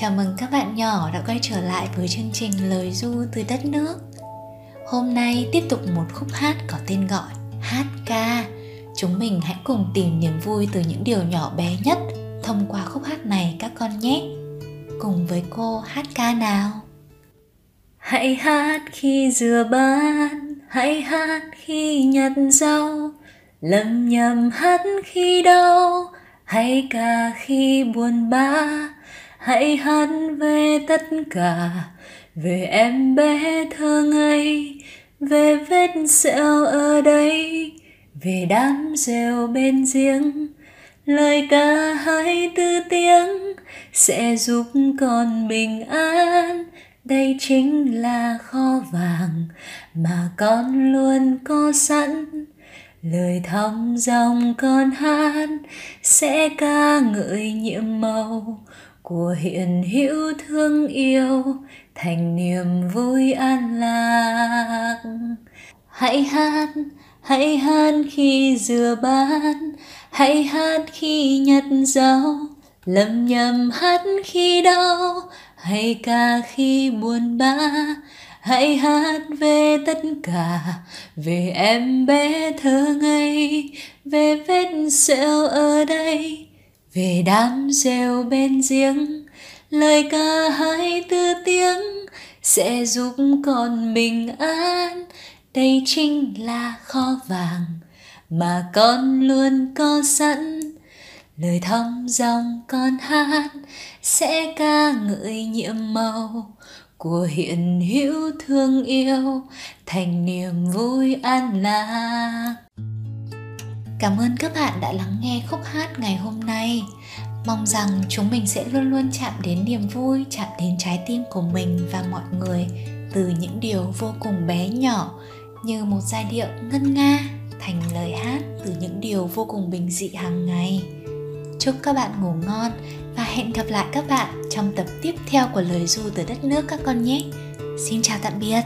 Chào mừng các bạn nhỏ đã quay trở lại với chương trình Lời Du từ đất nước. Hôm nay tiếp tục một khúc hát có tên gọi Hát ca. Chúng mình hãy cùng tìm niềm vui từ những điều nhỏ bé nhất thông qua khúc hát này các con nhé. Cùng với cô hát ca nào. Hãy hát khi rửa bát, hãy hát khi nhặt rau, lầm nhầm hát khi đau, hãy ca khi buồn bã hãy hát về tất cả, về em bé thơ ngây về vết sẹo ở đây, về đám rêu bên giếng. Lời ca hai tư tiếng sẽ giúp con bình an. Đây chính là kho vàng mà con luôn có sẵn lời thong dòng con hát sẽ ca ngợi nhiệm màu của hiện hữu thương yêu, thành niềm vui an lạc. Hãy hát hãy hát khi rửa bát, hãy hát khi nhặt rau, lầm nhầm hát khi đau, hay ca khi buồn bã hãy hát về tất cả, về em bé thơ ngây, về vết sẹo ở đây, về đám rêu bên giếng. Lời ca hai tư tiếng sẽ giúp con bình an. Đây chính là kho vàng mà con luôn có sẵn. Lời thong dòng con hát sẽ ca ngợi nhiệm màu của hiện hữu thương yêu thành niềm vui an lạc Cảm ơn các bạn đã lắng nghe khúc hát ngày hôm nay. Mong rằng chúng mình sẽ luôn luôn chạm đến niềm vui, chạm đến trái tim của mình và mọi người từ những điều vô cùng bé nhỏ như một giai điệu ngân nga thành lời hát từ những điều vô cùng bình dị hàng ngày. Chúc các bạn ngủ ngon và hẹn gặp lại các bạn trong tập tiếp theo của lời du từ đất nước các con nhé. Xin chào tạm biệt.